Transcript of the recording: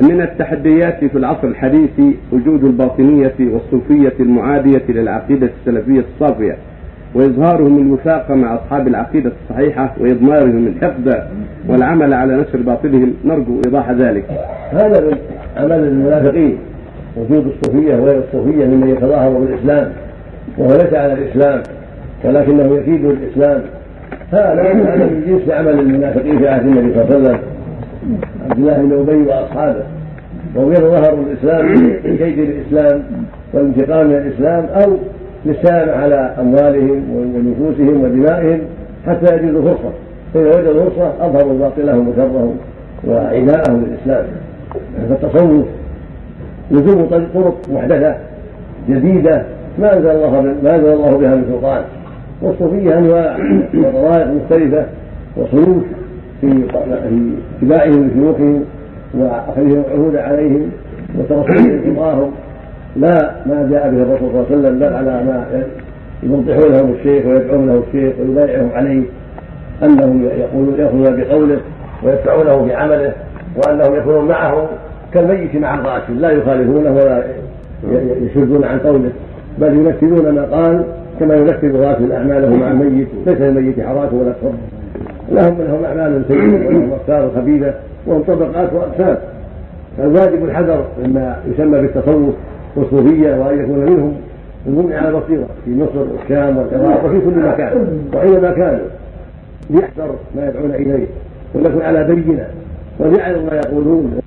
من التحديات في العصر الحديث وجود الباطنية والصوفية المعادية للعقيدة السلفية الصافية وإظهارهم الوفاق مع أصحاب العقيدة الصحيحة وإضمارهم الحقد والعمل على نشر باطلهم نرجو إيضاح ذلك. هذا من عمل المنافقين وجود الصوفية وغير الصوفية ممن يتظاهر بالإسلام وهو ليس على الإسلام ولكنه يكيد الإسلام. هذا هذا من جنس عمل المنافقين في عهد النبي صلى الله عليه وسلم. عبد الله بن أبي وأصحابه. وهم يتظاهروا بالإسلام كيد الإسلام والانتقام من الإسلام أو للسلام على أموالهم ونفوسهم ودمائهم حتى يجدوا فرصة. فإذا وجدوا فرصة أظهروا باطلهم وشرهم وعداءهم للإسلام. فالتصوف لزوم طرق محدثة جديدة ما أنزل الله ما أنزل الله بها من سلطان. والصوفية أنواع وطرائق مختلفة وصنوف في إتباعهم لشيوخهم وأخذهم العهود عليهم وترسلهم انتظارهم لا ما جاء به الرسول صلى الله عليه وسلم بل على ما ينطحون لهم الشيخ ويدعون له الشيخ ويبايعهم عليه أنهم يقولون يأخذون بقوله ويدفعونه بعمله وأنهم يكونون معه كالميت مع الغاسل لا يخالفونه ولا يشدون عن قوله بل يمثلون ما قال كما يمثل الغاسل اعماله مع الميت. ليس للميت حراك ولا تصرف لهم منهم أعمال سيئة ولهم افكار خبيثة وهم طبقات واقسام فالواجب الحذر مما يسمى بالتصوف والصوفية وأن يكون منهم المؤمن على بصيرة في مصر والشام والعراق وفي كل مكان. واينما كانوا ليحذر ما يدعون إليه وليكن على بينة وليعلم ما يقولون.